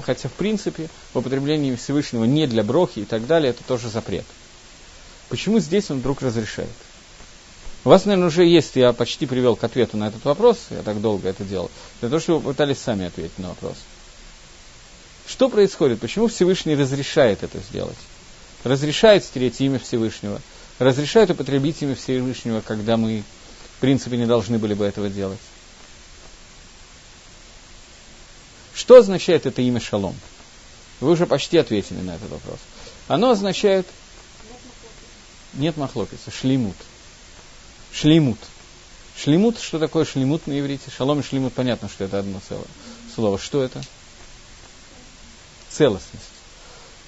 хотя в принципе в употреблении Всевышнего не для брохи и так далее, это тоже запрет. Почему здесь он вдруг разрешает? У вас, наверное, уже есть, я почти привел к ответу на этот вопрос, я так долго это делал, для того, чтобы вы пытались сами ответить на вопрос. Что происходит? Почему Всевышний разрешает это сделать? Разрешает стереть имя Всевышнего, разрешает употребить имя Всевышнего, когда мы, в принципе, не должны были бы этого делать. Что означает это имя Шалом? Вы уже почти ответили на этот вопрос. Оно означает нет махлокиса, шлимут. Шлимут. Шлимут, что такое шлимут на иврите? Шалом и шлимут, понятно, что это одно целое слово. Что это? Целостность.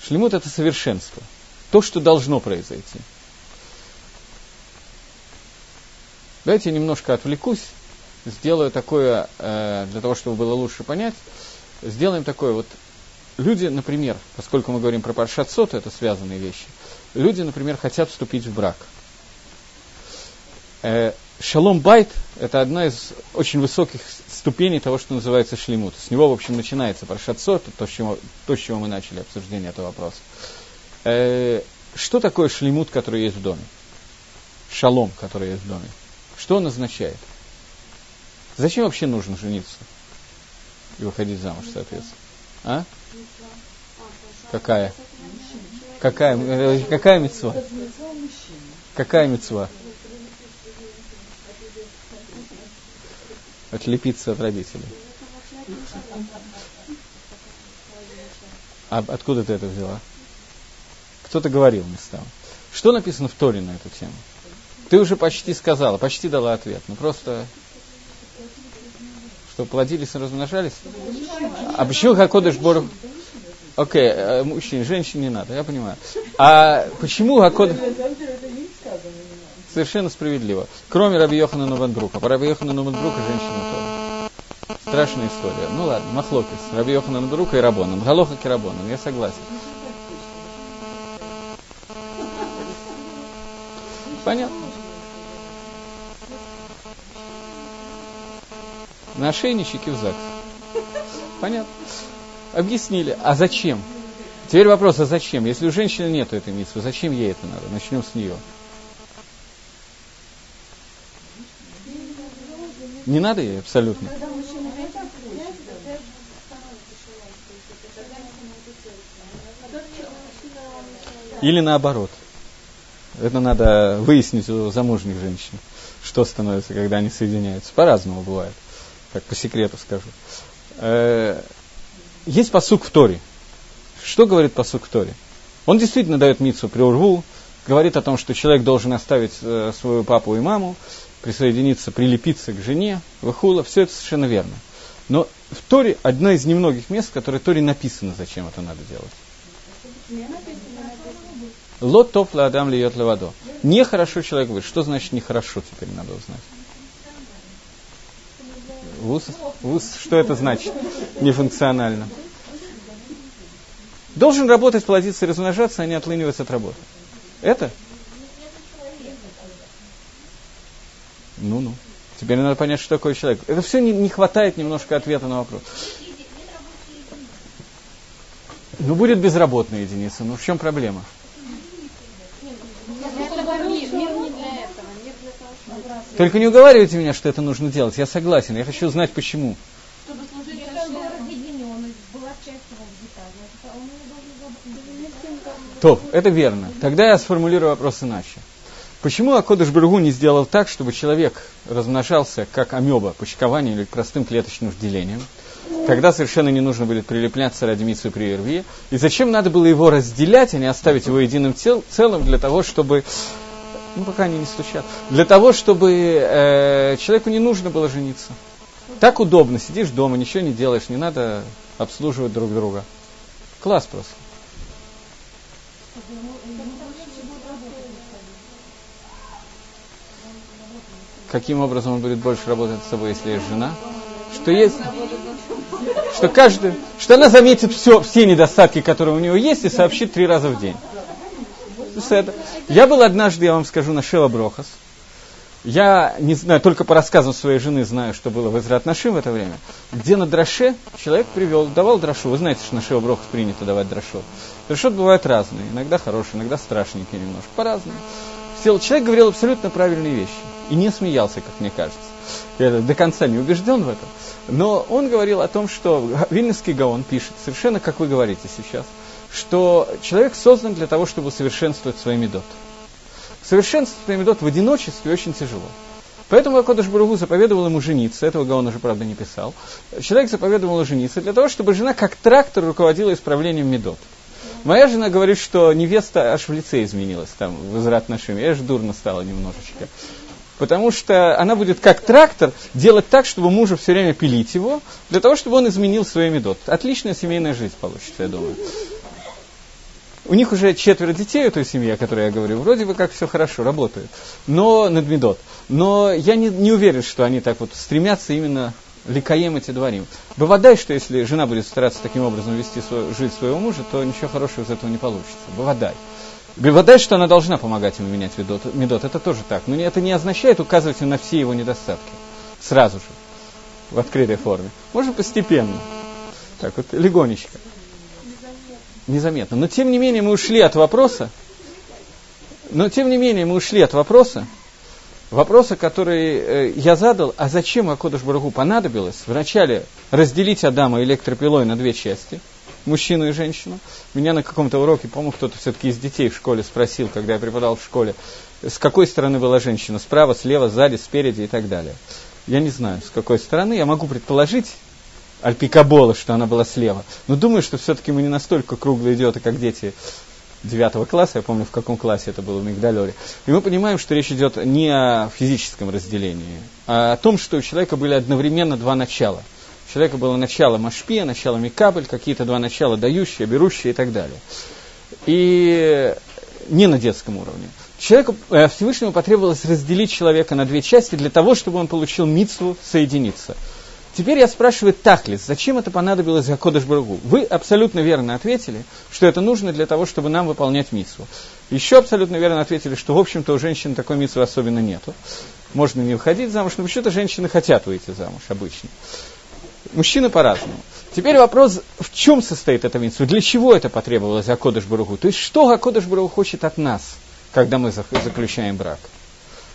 Шлимут это совершенство. То, что должно произойти. Давайте я немножко отвлекусь, сделаю такое, э, для того, чтобы было лучше понять, сделаем такое вот. Люди, например, поскольку мы говорим про паршатсот, это связанные вещи, люди, например, хотят вступить в брак. Э, шалом байт – это одна из очень высоких ступеней того, что называется шлемут. С него, в общем, начинается паршатсот, то, с чего, то, с чего мы начали обсуждение этого вопроса. Э, что такое шлемут, который есть в доме? Шалом, который есть в доме. Что он означает? Зачем вообще нужно жениться? И выходить замуж, соответственно. А? Какая? Какая, какая мецва? Какая мецва? Отлепиться от родителей. А откуда ты это взяла? Кто-то говорил местам. Что написано в Торе на эту тему? Ты уже почти сказала, почти дала ответ. Ну просто что плодились и размножались? А почему Хакодыш Борух... Окей, okay, э, мужчин, женщин не надо, я понимаю. А почему Хакодыш... Совершенно справедливо. Кроме Раби Йохана Нуванбрука. По Раби Йохана Нуванбрука женщина тоже. Страшная история. Ну ладно, Махлокис. Раби Йохана Нуванбрука и Рабоном. Галоха Кирабоном, я согласен. Понятно. На ошейничек в ЗАГС. Понятно. Объяснили. А зачем? Теперь вопрос, а зачем? Если у женщины нет этой митцвы, зачем ей это надо? Начнем с нее. Не надо ей абсолютно. Или наоборот. Это надо выяснить у замужних женщин, что становится, когда они соединяются. По-разному бывает так по секрету скажу. Э, есть посук в Торе. Что говорит посук в Торе? Он действительно дает мицу при урву, говорит о том, что человек должен оставить э, свою папу и маму, присоединиться, прилепиться к жене, выхула, все это совершенно верно. Но в Торе одно из немногих мест, в которое Торе написано, зачем это надо делать. Лот топ ла адам льет левадо. Нехорошо человек говорит. Что значит нехорошо, теперь надо узнать. ВУЗ, ВУЗ, что это значит? Нефункционально. Должен работать, плодиться, размножаться, а не отлыниваться от работы. Это? Ну-ну. Теперь надо понять, что такое человек. Это все не, не хватает немножко ответа на вопрос. Ну, будет безработная единица. Ну, в чем проблема? Только не уговаривайте меня, что это нужно делать. Я согласен. Я хочу знать, почему. То, это верно. Тогда я сформулирую вопрос иначе. Почему Акодыш Бергу не сделал так, чтобы человек размножался как амеба, почкование или простым клеточным делением, когда совершенно не нужно будет прилепляться ради митсвы при РВИ, и зачем надо было его разделять, а не оставить его единым цел, целым для того, чтобы ну, пока они не стучат, для того, чтобы э, человеку не нужно было жениться. Так удобно, сидишь дома, ничего не делаешь, не надо обслуживать друг друга. Класс просто. Каким образом он будет больше работать с собой, если есть жена? Что есть, что каждый, что она заметит все, все недостатки, которые у него есть, и сообщит три раза в день. Я был однажды, я вам скажу, на Шева Брохас. Я не знаю, только по рассказам своей жены знаю, что было в Израт Нашим в это время, где на драше человек привел, давал дрошу. Вы знаете, что на Шева принято давать дрошу. Дрошот бывают разные, иногда хорошие, иногда страшненькие немножко, по-разному. Человек говорил абсолютно правильные вещи и не смеялся, как мне кажется. Я до конца не убежден в этом. Но он говорил о том, что Вильнюсский Гаон пишет, совершенно как вы говорите сейчас, что человек создан для того, чтобы совершенствовать свои медот. Совершенствовать свои медот в одиночестве очень тяжело. Поэтому Акодыш Баругу заповедовал ему жениться, этого Гаон уже, правда, не писал. Человек заповедовал жениться для того, чтобы жена как трактор руководила исправлением медот. Моя жена говорит, что невеста аж в лице изменилась там, в Израт нашим. Я аж дурно стала немножечко. Потому что она будет как трактор делать так, чтобы мужа все время пилить его, для того, чтобы он изменил свой медот. Отличная семейная жизнь получится, я думаю. У них уже четверо детей, у той семьи, о которой я говорю, вроде бы как все хорошо, работают. Но над медот. Но я не, не уверен, что они так вот стремятся именно ликаем эти дворим. Бывадай, что если жена будет стараться таким образом вести свою, жизнь своего мужа, то ничего хорошего из этого не получится. Бывадай. Бывадай, что она должна помогать ему менять медот, медот. Это тоже так. Но это не означает указывать на все его недостатки. Сразу же. В открытой форме. Можно постепенно. Так вот, легонечко незаметно. Но тем не менее мы ушли от вопроса, но тем не менее мы ушли от вопроса, вопроса, который э, я задал, а зачем Акодыш Барагу понадобилось вначале разделить Адама электропилой на две части, мужчину и женщину. Меня на каком-то уроке, по-моему, кто-то все-таки из детей в школе спросил, когда я преподавал в школе, с какой стороны была женщина, справа, слева, сзади, спереди и так далее. Я не знаю, с какой стороны, я могу предположить, Альпикабола, что она была слева. Но думаю, что все-таки мы не настолько круглые идиоты, как дети девятого класса, я помню, в каком классе это было в Мигдалере. И мы понимаем, что речь идет не о физическом разделении, а о том, что у человека были одновременно два начала. У человека было начало Машпия, начало Микабль, какие-то два начала дающие, берущие и так далее. И не на детском уровне. Человеку, э, Всевышнему потребовалось разделить человека на две части для того, чтобы он получил мицву соединиться – Теперь я спрашиваю Тахлис, зачем это понадобилось Гакодыш Барагу? Вы абсолютно верно ответили, что это нужно для того, чтобы нам выполнять митсву. Еще абсолютно верно ответили, что, в общем-то, у женщин такой митсвы особенно нету. Можно не выходить замуж, но вообще-то женщины хотят выйти замуж обычно. Мужчины по-разному. Теперь вопрос, в чем состоит эта митсва? Для чего это потребовалось Гакодыш Барагу? То есть, что Гакодыш Барагу хочет от нас, когда мы заключаем брак?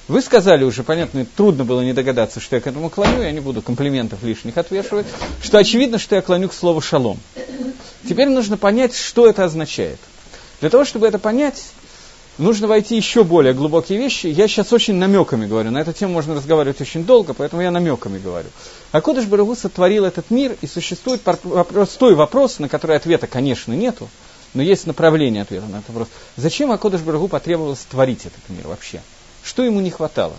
Вы сказали уже, понятно, трудно было не догадаться, что я к этому клоню, я не буду комплиментов лишних отвешивать, что очевидно, что я клоню к слову шалом. Теперь нужно понять, что это означает. Для того, чтобы это понять, нужно войти еще более глубокие вещи. Я сейчас очень намеками говорю, на эту тему можно разговаривать очень долго, поэтому я намеками говорю. А Кодыш Барагу сотворил этот мир, и существует простой вопрос, на который ответа, конечно, нету, но есть направление ответа на этот вопрос. Зачем Акодыш Барагу потребовалось творить этот мир вообще? Что ему не хватало?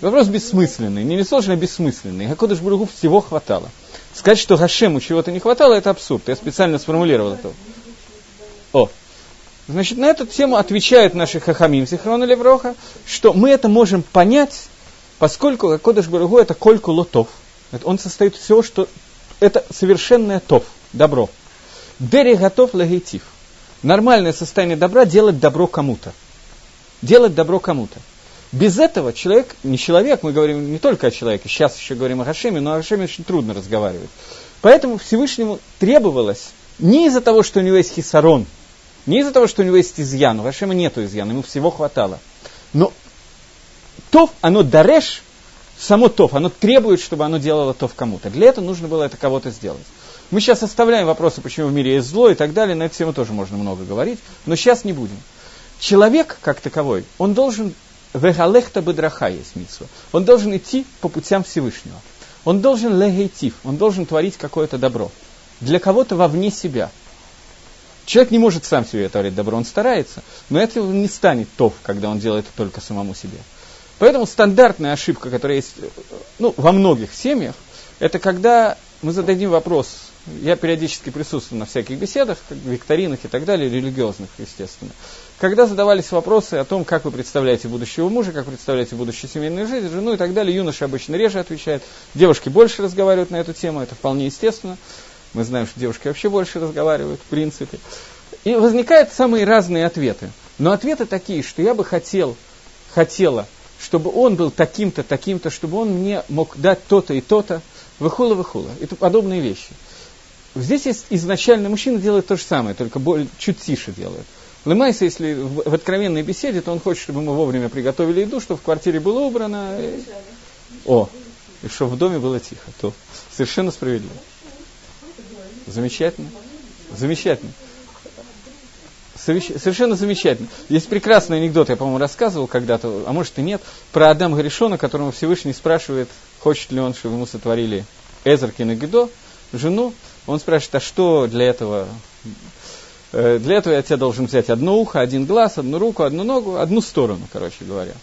Вопрос бессмысленный, не несложно, а бессмысленный. Акодыш Бургу всего хватало. Сказать, что Гашему чего-то не хватало, это абсурд. Я специально сформулировал это. О, Значит, на эту тему отвечают наши хахамим Сихрона Левроха, что мы это можем понять, поскольку Кодыш Баругу это кольку лотов. Он состоит из всего, что это совершенное тов, добро. Дери готов лагейтив нормальное состояние добра делать добро кому-то. Делать добро кому-то. Без этого человек, не человек, мы говорим не только о человеке, сейчас еще говорим о Хашеме, но о Хашеме очень трудно разговаривать. Поэтому Всевышнему требовалось не из-за того, что у него есть хисарон, не из-за того, что у него есть изъян, у Хашема нету изъяна, ему всего хватало. Но тов, оно дареш, само тов, оно требует, чтобы оно делало тов кому-то. Для этого нужно было это кого-то сделать. Мы сейчас оставляем вопросы, почему в мире есть зло и так далее, на эту тему тоже можно много говорить, но сейчас не будем. Человек, как таковой, он должен, вегалехта бедраха есть митсва, он должен идти по путям Всевышнего. Он должен легейтив, он должен творить какое-то добро. Для кого-то вовне себя. Человек не может сам себе творить добро, он старается, но это не станет тов, когда он делает это только самому себе. Поэтому стандартная ошибка, которая есть ну, во многих семьях, это когда мы зададим вопрос, я периодически присутствую на всяких беседах, викторинах и так далее, религиозных, естественно. Когда задавались вопросы о том, как вы представляете будущего мужа, как вы представляете будущую семейную жизнь, жену и так далее, юноши обычно реже отвечают, девушки больше разговаривают на эту тему, это вполне естественно. Мы знаем, что девушки вообще больше разговаривают, в принципе. И возникают самые разные ответы. Но ответы такие, что я бы хотел хотела, чтобы он был таким-то, таким-то, чтобы он мне мог дать то-то и то-то, выхула, выхула. Это подобные вещи. Здесь есть изначально мужчина делает то же самое, только более, чуть тише делает. Лымайся, если в, в откровенной беседе, то он хочет, чтобы мы вовремя приготовили еду, чтобы в квартире было убрано. О, и чтобы в доме было тихо. То совершенно справедливо. Замечательно. Замечательно. Совершенно замечательно. Есть прекрасный анекдот, я, по-моему, рассказывал когда-то, а может и нет, про Адама Гришона, которому Всевышний спрашивает, хочет ли он, чтобы ему сотворили Эзеркин и Гидо, жену. Он спрашивает, а что для этого? Э, для этого я тебе должен взять одно ухо, один глаз, одну руку, одну ногу, одну сторону, короче говоря.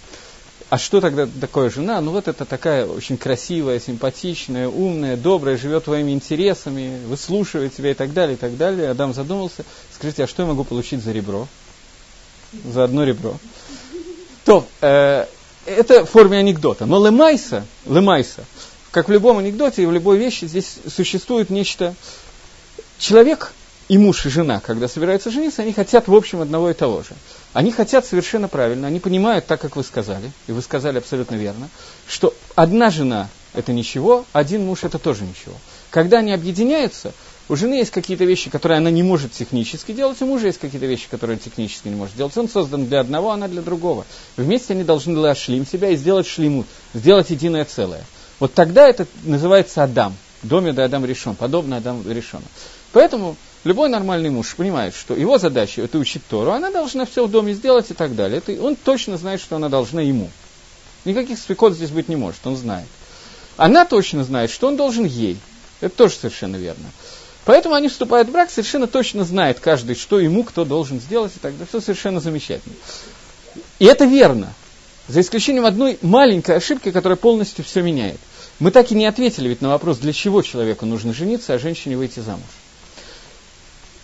А что тогда такое жена? Ну вот это такая очень красивая, симпатичная, умная, добрая, живет твоими интересами, выслушивает тебя и так далее, и так далее. Адам задумался, скажите, а что я могу получить за ребро? За одно ребро. То, э, это в форме анекдота. Но лемайса, лемайса, как в любом анекдоте и в любой вещи, здесь существует нечто... Человек и муж, и жена, когда собираются жениться, они хотят, в общем, одного и того же. Они хотят совершенно правильно, они понимают, так как вы сказали, и вы сказали абсолютно верно, что одна жена – это ничего, один муж – это тоже ничего. Когда они объединяются, у жены есть какие-то вещи, которые она не может технически делать, у мужа есть какие-то вещи, которые он технически не может делать. Он создан для одного, она для другого. Вместе они должны ошлим себя и сделать шлимут, сделать единое целое. Вот тогда это называется Адам, доме да Адам решен, подобно Адам решен. Поэтому Любой нормальный муж понимает, что его задача это учить Тору, она должна все в доме сделать и так далее. Это, он точно знает, что она должна ему. Никаких спекот здесь быть не может, он знает. Она точно знает, что он должен ей. Это тоже совершенно верно. Поэтому они вступают в брак, совершенно точно знает каждый, что ему кто должен сделать и так далее. Все совершенно замечательно. И это верно. За исключением одной маленькой ошибки, которая полностью все меняет. Мы так и не ответили ведь на вопрос, для чего человеку нужно жениться, а женщине выйти замуж.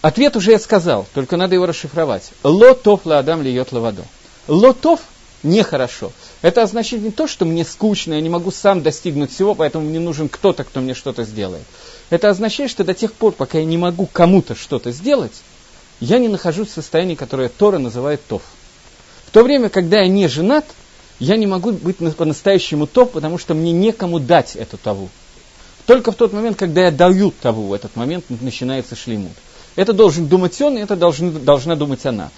Ответ уже я сказал, только надо его расшифровать. Лотов ла адам льет лавадо. Лотов нехорошо. Это означает не то, что мне скучно, я не могу сам достигнуть всего, поэтому мне нужен кто-то, кто мне что-то сделает. Это означает, что до тех пор, пока я не могу кому-то что-то сделать, я не нахожусь в состоянии, которое Тора называет тов. В то время, когда я не женат, я не могу быть по-настоящему тов, потому что мне некому дать эту таву. Только в тот момент, когда я даю таву, в этот момент начинается шлемут. Это должен думать он, и это должен, должна думать она.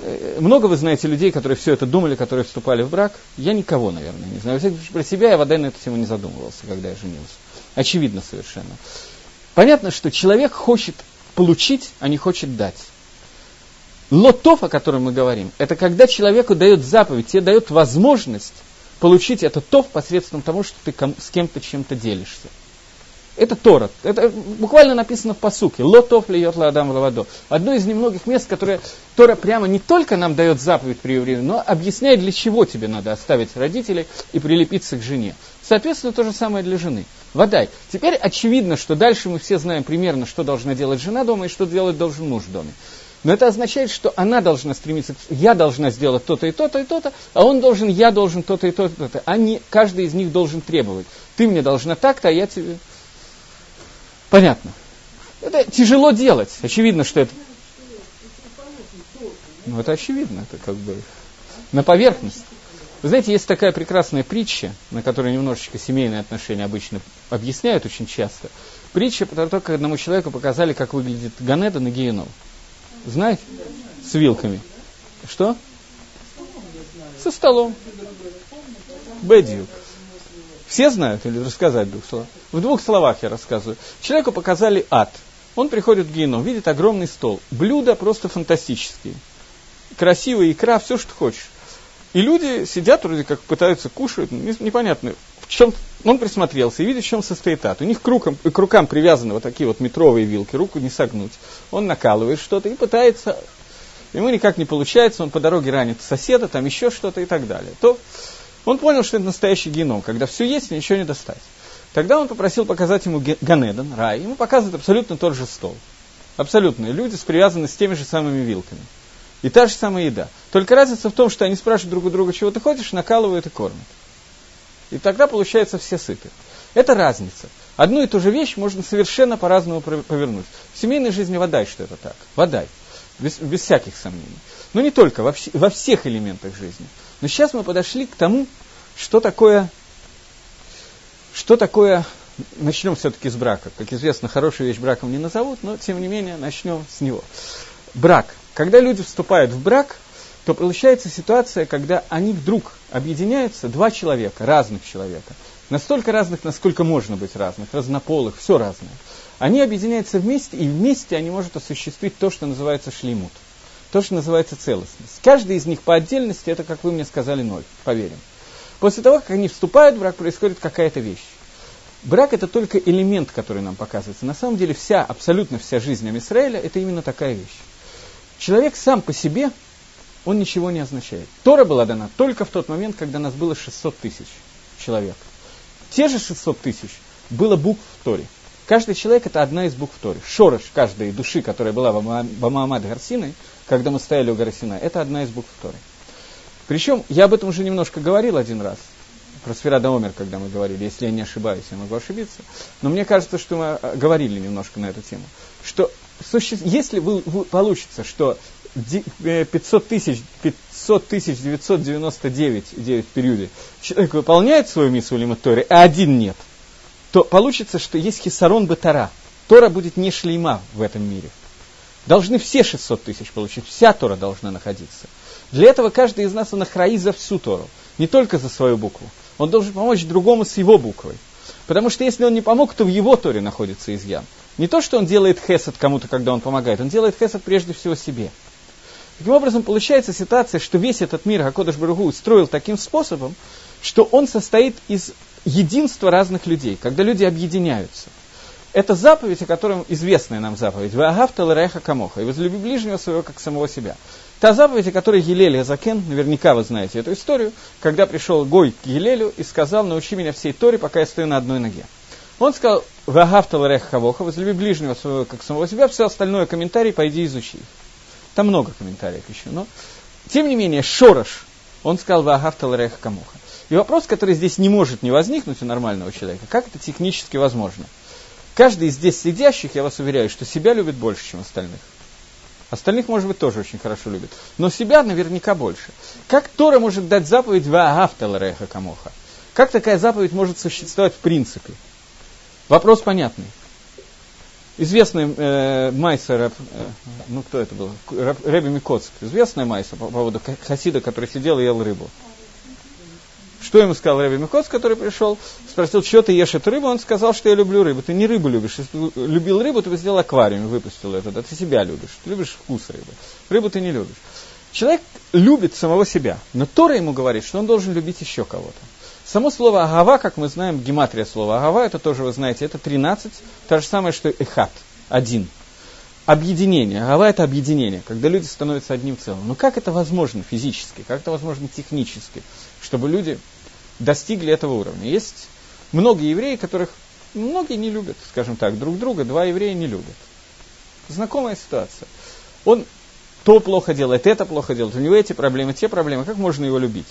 Э, много вы знаете людей, которые все это думали, которые вступали в брак. Я никого, наверное, не знаю. Про себя я вода на эту тему не задумывался, когда я женился. Очевидно совершенно. Понятно, что человек хочет получить, а не хочет дать. Лотов, о котором мы говорим, это когда человеку дает заповедь, тебе дает возможность получить это тов посредством того, что ты с кем-то чем-то делишься. Это Тора. Это буквально написано в посуке. Лотов льет ладам лавадо. Одно из немногих мест, которое Тора прямо не только нам дает заповедь при еврею, но объясняет, для чего тебе надо оставить родителей и прилепиться к жене. Соответственно, то же самое для жены. Водай. Теперь очевидно, что дальше мы все знаем примерно, что должна делать жена дома и что делать должен муж в доме. Но это означает, что она должна стремиться, я должна сделать то-то и то-то и то-то, а он должен, я должен то-то и то-то и то-то. Не, каждый из них должен требовать. Ты мне должна так-то, а я тебе Понятно. Это тяжело делать. Очевидно, что это... Ну, это очевидно, это как бы на поверхность. Вы знаете, есть такая прекрасная притча, на которой немножечко семейные отношения обычно объясняют очень часто. Притча про то, как одному человеку показали, как выглядит Ганедан и Геном. Знаете? С вилками. Что? Со столом. Бедью. Все знают или рассказать двух слов? В двух словах я рассказываю. Человеку показали ад. Он приходит в геном, видит огромный стол. Блюда просто фантастические. Красивая икра, все, что хочешь. И люди сидят, вроде как пытаются кушать, непонятно, чем он присмотрелся и видит, в чем состоит ад. У них к рукам, к рукам привязаны вот такие вот метровые вилки, руку не согнуть. Он накалывает что-то и пытается, ему никак не получается, он по дороге ранит соседа, там еще что-то и так далее. То он понял, что это настоящий геном, когда все есть, ничего не достать. Тогда он попросил показать ему Ганедон, рай. Ему показывают абсолютно тот же стол. Абсолютно. Люди привязаны с теми же самыми вилками. И та же самая еда. Только разница в том, что они спрашивают друг у друга, чего ты хочешь, накалывают и кормят. И тогда, получается, все сыты. Это разница. Одну и ту же вещь можно совершенно по-разному повернуть. В семейной жизни водай, что это так. Водай. Без, без всяких сомнений. Но не только, во, во всех элементах жизни. Но сейчас мы подошли к тому, что такое, что такое, начнем все-таки с брака. Как известно, хорошую вещь браком не назовут, но тем не менее начнем с него. Брак. Когда люди вступают в брак, то получается ситуация, когда они вдруг объединяются, два человека, разных человека, настолько разных, насколько можно быть разных, разнополых, все разное. Они объединяются вместе, и вместе они могут осуществить то, что называется шлеймут, то, что называется целостность. Каждый из них по отдельности, это, как вы мне сказали, ноль, поверим. После того, как они вступают в брак, происходит какая-то вещь. Брак это только элемент, который нам показывается. На самом деле вся, абсолютно вся жизнь Амисраэля это именно такая вещь. Человек сам по себе, он ничего не означает. Тора была дана только в тот момент, когда нас было 600 тысяч человек. Те же 600 тысяч было букв в Торе. Каждый человек это одна из букв Торе. Шорош каждой души, которая была в Мамад Гарсиной, когда мы стояли у Гарсина, это одна из букв Торы. Причем, я об этом уже немножко говорил один раз, про Сферада Омер, когда мы говорили, если я не ошибаюсь, я могу ошибиться, но мне кажется, что мы э, говорили немножко на эту тему, что если вы, вы, получится, что 500 тысяч, 500 тысяч 999 9 в периоде человек выполняет свою миссу Лима Торе, а один нет, то получится, что есть хисарон Батара. Тора будет не шлейма в этом мире. Должны все 600 тысяч получить, вся Тора должна находиться. Для этого каждый из нас он охраи за всю Тору, не только за свою букву. Он должен помочь другому с его буквой. Потому что если он не помог, то в его Торе находится изъян. Не то, что он делает хесед кому-то, когда он помогает, он делает хесед прежде всего себе. Таким образом, получается ситуация, что весь этот мир Акодыш Баругу устроил таким способом, что он состоит из единства разных людей, когда люди объединяются. Это заповедь, о котором известная нам заповедь. Ваагавта лареха камоха. И возлюби ближнего своего, как самого себя. Та заповедь, о которой Елель Азакен, наверняка вы знаете эту историю, когда пришел Гой к Елелю и сказал, научи меня всей Торе, пока я стою на одной ноге. Он сказал, Ваагавта лареха хавоха, возлюби ближнего своего, как самого себя, все остальное комментарий, пойди изучи их. Там много комментариев еще, но тем не менее, Шорош, он сказал Ваагавта лареха камоха. И вопрос, который здесь не может не возникнуть у нормального человека, как это технически возможно – Каждый из здесь сидящих, я вас уверяю, что себя любит больше, чем остальных. Остальных, может быть, тоже очень хорошо любит. Но себя наверняка больше. Как Тора может дать заповедь Ваагафталареха Камоха? Как такая заповедь может существовать в принципе? Вопрос понятный. Известный э, Майса, э, ну кто это был? Рэби Микоцк. Известная Майса по поводу хасида, который сидел и ел рыбу. Что ему сказал Рэби Михоц, который пришел, спросил, что ты ешь эту рыбу, он сказал, что я люблю рыбу. Ты не рыбу любишь. Если ты любил рыбу, ты бы сделал аквариум выпустил это. Да ты себя любишь. Ты любишь вкус рыбы. Рыбу ты не любишь. Человек любит самого себя, но Тора ему говорит, что он должен любить еще кого-то. Само слово агава, как мы знаем, гематрия слова агава, это тоже вы знаете, это 13, то же самое, что эхат, один. Объединение. Агава это объединение, когда люди становятся одним целым. Но как это возможно физически, как это возможно технически, чтобы люди достигли этого уровня. Есть много евреев, которых многие не любят, скажем так, друг друга, два еврея не любят. Знакомая ситуация. Он то плохо делает, это плохо делает, у него эти проблемы, те проблемы, как можно его любить?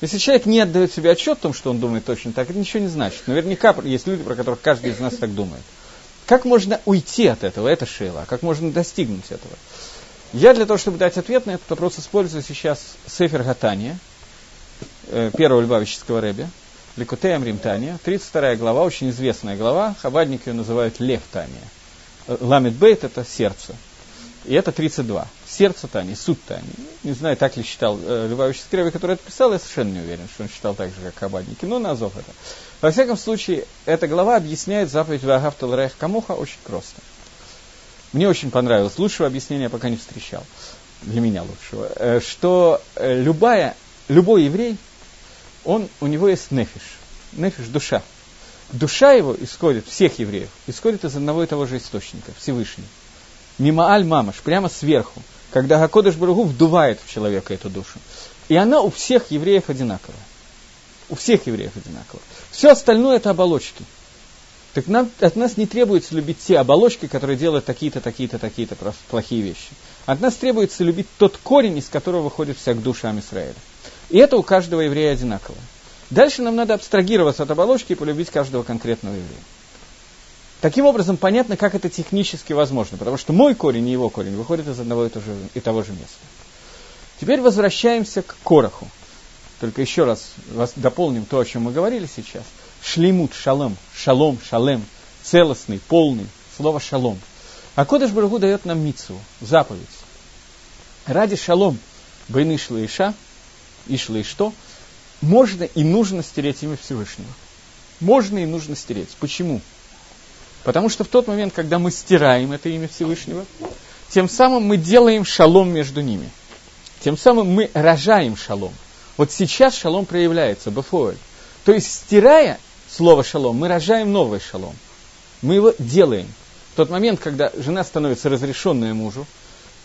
Если человек не отдает себе отчет в том, что он думает точно так, это ничего не значит. Наверняка есть люди, про которых каждый из нас так думает. Как можно уйти от этого? Это шейла. Как можно достигнуть этого? Я для того, чтобы дать ответ на этот вопрос, использую сейчас Сефер Гатания – Э, первого Львовического Рэбе, Ликутея Римтания, 32 глава, очень известная глава, хабадники ее называют Лев Тания. Э, Ламит Бейт – это сердце. И это 32. Сердце Тани, суд Тани. Не знаю, так ли считал э, Львовический Рэбе, который это писал, я совершенно не уверен, что он считал так же, как хабадники, но на Азов это. Во всяком случае, эта глава объясняет заповедь Вагавтал Рех Камуха очень просто. Мне очень понравилось. Лучшего объяснения я пока не встречал. Для меня лучшего. Э, что любая, любой еврей – он, у него есть нефиш. Нефиш – душа. Душа его исходит, всех евреев, исходит из одного и того же источника, Всевышний. Мимааль мамаш, прямо сверху, когда Гакодыш Баругу вдувает в человека эту душу. И она у всех евреев одинаковая. У всех евреев одинаково. Все остальное это оболочки. Так нам, от нас не требуется любить те оболочки, которые делают такие-то, такие-то, такие-то плохие вещи. От нас требуется любить тот корень, из которого выходит вся душа Израиля. И это у каждого еврея одинаково. Дальше нам надо абстрагироваться от оболочки и полюбить каждого конкретного еврея. Таким образом, понятно, как это технически возможно, потому что мой корень и его корень выходят из одного и того же, и того же места. Теперь возвращаемся к Короху. только еще раз дополним то, о чем мы говорили сейчас. Шлемут, шалом, шалом, шалем, целостный, полный, слово шалом. А Кодыш Барагу дает нам мицу, заповедь. Ради шалом, Байна Ишла Иша, Ишла и что, можно и нужно стереть имя Всевышнего. Можно и нужно стереть. Почему? Потому что в тот момент, когда мы стираем это имя Всевышнего, тем самым мы делаем шалом между ними. Тем самым мы рожаем шалом. Вот сейчас шалом проявляется, бафоэль. То есть, стирая слово шалом, мы рожаем новый шалом. Мы его делаем. В тот момент, когда жена становится разрешенной мужу,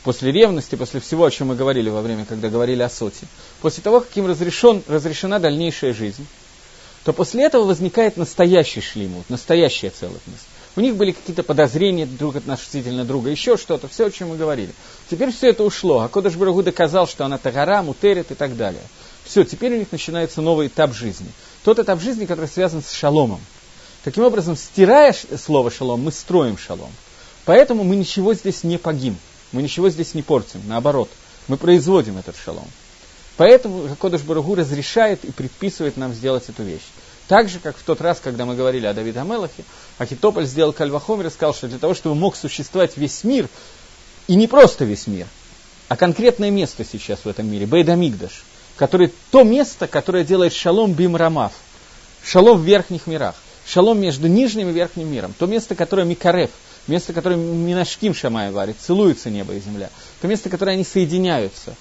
после ревности, после всего, о чем мы говорили во время, когда говорили о соте, после того, как им разрешен, разрешена дальнейшая жизнь, то после этого возникает настоящий шлимут, настоящая целостность. У них были какие-то подозрения друг относительно друга, еще что-то, все, о чем мы говорили. Теперь все это ушло, а Кодыш Барагу доказал, что она Тагара, Мутерит и так далее. Все, теперь у них начинается новый этап жизни. Тот этап жизни, который связан с шаломом. Таким образом, стирая слово шалом, мы строим шалом. Поэтому мы ничего здесь не погим. Мы ничего здесь не портим, наоборот, мы производим этот шалом. Поэтому Кодыш Барагу разрешает и предписывает нам сделать эту вещь. Так же, как в тот раз, когда мы говорили о Давиде Амелахе, Ахитополь сделал Кальвахомер и сказал, что для того, чтобы мог существовать весь мир, и не просто весь мир, а конкретное место сейчас в этом мире, Бейдамигдаш, который то место, которое делает шалом бим рамав, шалом в верхних мирах, шалом между нижним и верхним миром, то место, которое Микарев – место, которое Минашким Шамай варит, целуются небо и земля, то место, которое они соединяются,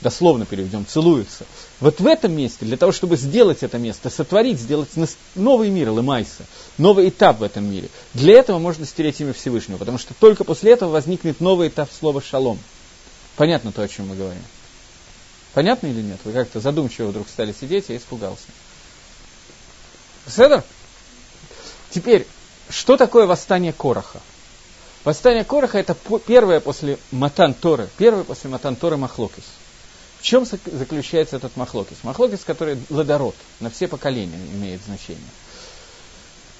дословно переведем, целуются. Вот в этом месте, для того, чтобы сделать это место, сотворить, сделать новый мир, Лемайса, новый этап в этом мире, для этого можно стереть имя Всевышнего, потому что только после этого возникнет новый этап слова «шалом». Понятно то, о чем мы говорим? Понятно или нет? Вы как-то задумчиво вдруг стали сидеть, я испугался. Седер? Теперь, что такое восстание Короха? Восстание Короха это первое после Матан Торы, первое после Матан Торы Махлокис. В чем заключается этот Махлокис? Махлокис, который ладород, на все поколения имеет значение.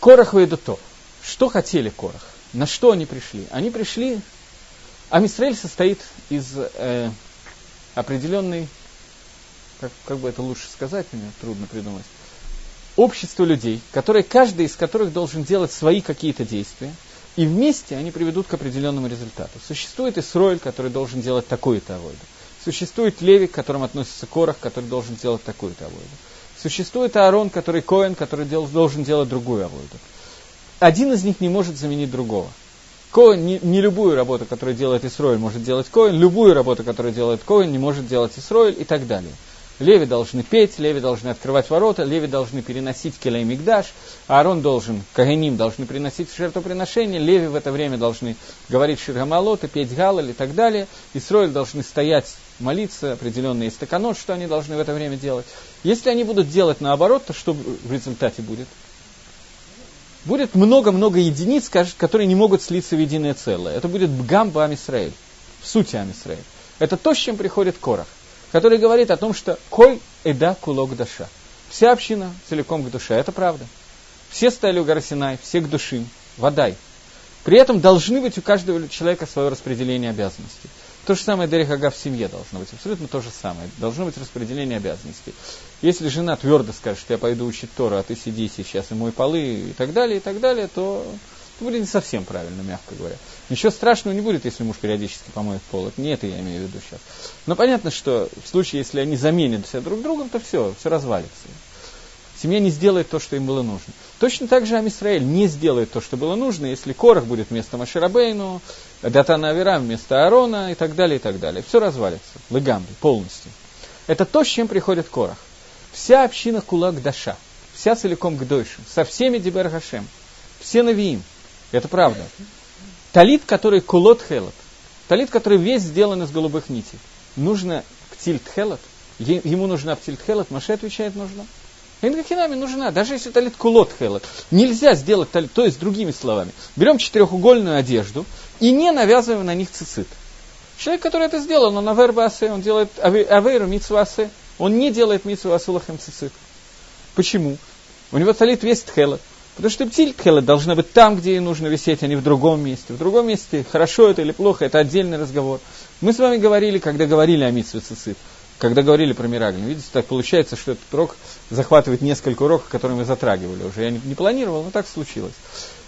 Корах и то. Что хотели Корах? На что они пришли? Они пришли... Амисраэль состоит из э, определенной, как, как бы это лучше сказать, мне трудно придумать, общество людей, которые, каждый из которых должен делать свои какие-то действия – и вместе они приведут к определенному результату. Существует Исроиль, который должен делать такую-то авойду. Существует Левик, к которому относится Корах, который должен делать такую-то авойду. Существует Аарон, который Коэн, который дел, должен делать другую авойду. Один из них не может заменить другого. Коэн, не, не любую работу, которую делает Исроиль, может делать Коэн, любую работу, которую делает Коэн, не может делать Исроиль и так далее. Леви должны петь, леви должны открывать ворота, леви должны переносить келей мигдаш, Аарон должен, Каганим должны приносить жертвоприношение, леви в это время должны говорить ширгамалоты, петь галаль и так далее, Исроиль должны стоять, молиться, определенные стаканот, что они должны в это время делать. Если они будут делать наоборот, то что в результате будет? Будет много-много единиц, которые не могут слиться в единое целое. Это будет бгамба Амисраэль, в сути Амисраэль. Это то, с чем приходит Корах который говорит о том, что «Коль эда кулок душа». Вся община целиком к душе. Это правда. Все стали у горы Синай, все к душим, водай. При этом должны быть у каждого человека свое распределение обязанностей. То же самое Дерехага в семье должно быть. Абсолютно то же самое. Должно быть распределение обязанностей. Если жена твердо скажет, что я пойду учить Тору, а ты сиди сейчас и мой полы и так далее, и так далее, то это будет не совсем правильно, мягко говоря. Ничего страшного не будет, если муж периодически помоет пол. Это не это я имею в виду сейчас. Но понятно, что в случае, если они заменят себя друг другом, то все, все развалится. Семья не сделает то, что им было нужно. Точно так же Амисраэль не сделает то, что было нужно, если Корах будет вместо Маширабейну, Датана Авирам вместо Аарона и так далее, и так далее. Все развалится. Лыгамби, полностью. Это то, с чем приходит Корах. Вся община кулак Даша, вся целиком к Дойшу, со всеми Дибер все Навиим, это правда. Талит, который кулот хелот, талит, который весь сделан из голубых нитей. Нужно птильт хелот, ему нужна птильт хелот, Маше отвечает, нужна. Энгахинами нужна, даже если талит кулот хелот. Нельзя сделать талит, то есть другими словами. Берем четырехугольную одежду и не навязываем на них цицит. Человек, который это сделал, он авер басе, он делает аверу митсвасе, он не делает митсву асулахем цицит. Почему? У него талит весь тхелот. Потому что птильтхела должна быть там, где ей нужно висеть, а не в другом месте. В другом месте, хорошо это или плохо, это отдельный разговор. Мы с вами говорили, когда говорили о митсве цицит. Когда говорили про Мираглин. Видите, так получается, что этот урок захватывает несколько уроков, которые мы затрагивали уже. Я не, не планировал, но так случилось.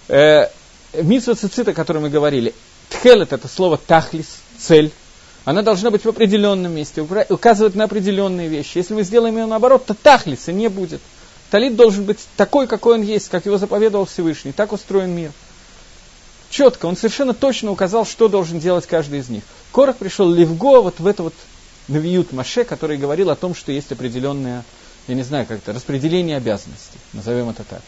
Э, Митсва цицита, о которой мы говорили, тхелет это слово тахлис, цель. Она должна быть в определенном месте, указывать на определенные вещи. Если мы сделаем ее наоборот, то тахлиса не будет. Талит должен быть такой, какой он есть, как его заповедовал Всевышний. Так устроен мир. Четко, он совершенно точно указал, что должен делать каждый из них. Корах пришел Левго вот в это вот Навиют Маше, который говорил о том, что есть определенное, я не знаю как это, распределение обязанностей, назовем это так.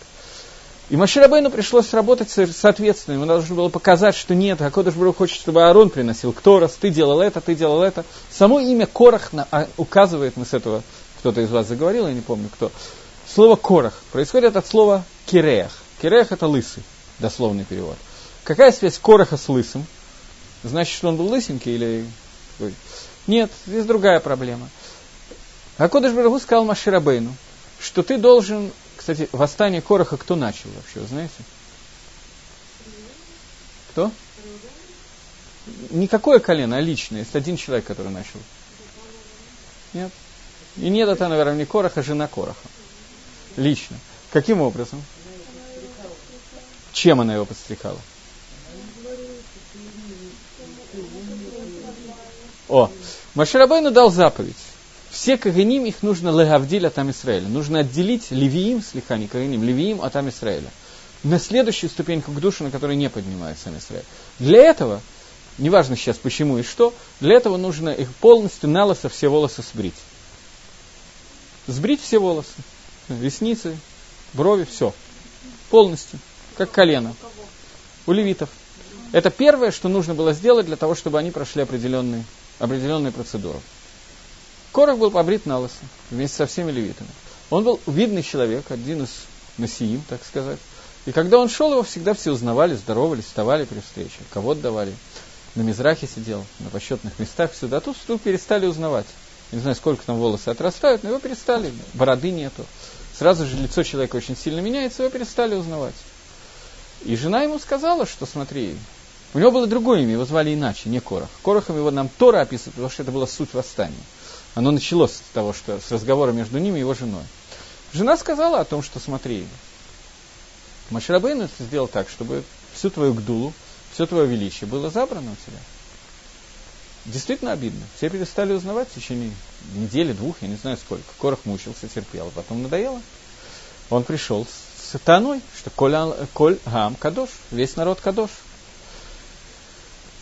И Маширабейну пришлось работать соответственно. Ему нужно было показать, что нет, а Кодыш Брух хочет, чтобы Аарон приносил Кторос, ты делал это, ты делал это. Само имя Корах а, указывает, мы с этого, кто-то из вас заговорил, я не помню кто, слово Корах происходит от слова Киреях. Киреях это лысый, дословный перевод. Какая связь Кораха с лысым? Значит, что он был лысенький или... Нет, здесь другая проблема. А Кодыш Барагу сказал Маширабейну, что ты должен кстати, восстание Короха кто начал вообще, знаете? Кто? Никакое колено, а личное. Есть один человек, который начал. Нет. И нет, это, наверное, не Короха, а жена Короха. Лично. Каким образом? Чем она его подстрекала? О, Маширабейну дал заповедь. Все Каганим, их нужно легавдиль от Израиля. Нужно отделить Левиим, слегка не Каганим, Левиим от Израиля. На следующую ступеньку к душе, на которой не поднимается Израиль. Для этого, неважно сейчас почему и что, для этого нужно их полностью на лосо все волосы сбрить. Сбрить все волосы. Ресницы, брови, все. Полностью. Как колено. У левитов. Это первое, что нужно было сделать для того, чтобы они прошли определенные, определенные процедуры. Корах был побрит на лысо, вместе со всеми левитами. Он был видный человек, один из насиим, так сказать. И когда он шел, его всегда все узнавали, здоровались, вставали при встрече. Кого давали. На Мизрахе сидел, на почетных местах всюду. А тут вдруг перестали узнавать. не знаю, сколько там волосы отрастают, но его перестали. Бороды нету. Сразу же лицо человека очень сильно меняется, его перестали узнавать. И жена ему сказала, что смотри, у него было другое имя, его звали иначе, не Корах. Корахом его нам Тора описывает, потому что это была суть восстания. Оно началось с того, что с разговора между ними и его женой. Жена сказала о том, что смотри, Маширабейн сделал так, чтобы всю твою гдулу, все твое величие было забрано у тебя. Действительно обидно. Все перестали узнавать в течение недели, двух, я не знаю сколько. Корох мучился, терпел, потом надоело. Он пришел с сатаной, что коль, коль гам кадош, весь народ кадош.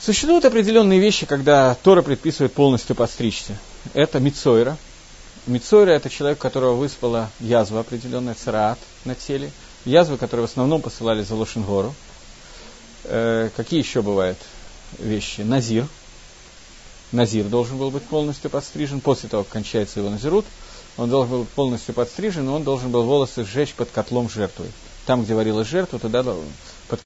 Существуют определенные вещи, когда Тора предписывает полностью подстричься. Это Мицойра. Мицойра – это человек, которого выспала язва определенная, цараат на теле. Язвы, которые в основном посылали за Лошенгору. Э, какие еще бывают вещи? Назир. Назир должен был быть полностью подстрижен. После того, как кончается его назирут, он должен был полностью подстрижен, и он должен был волосы сжечь под котлом жертвы. Там, где варилась жертва, туда под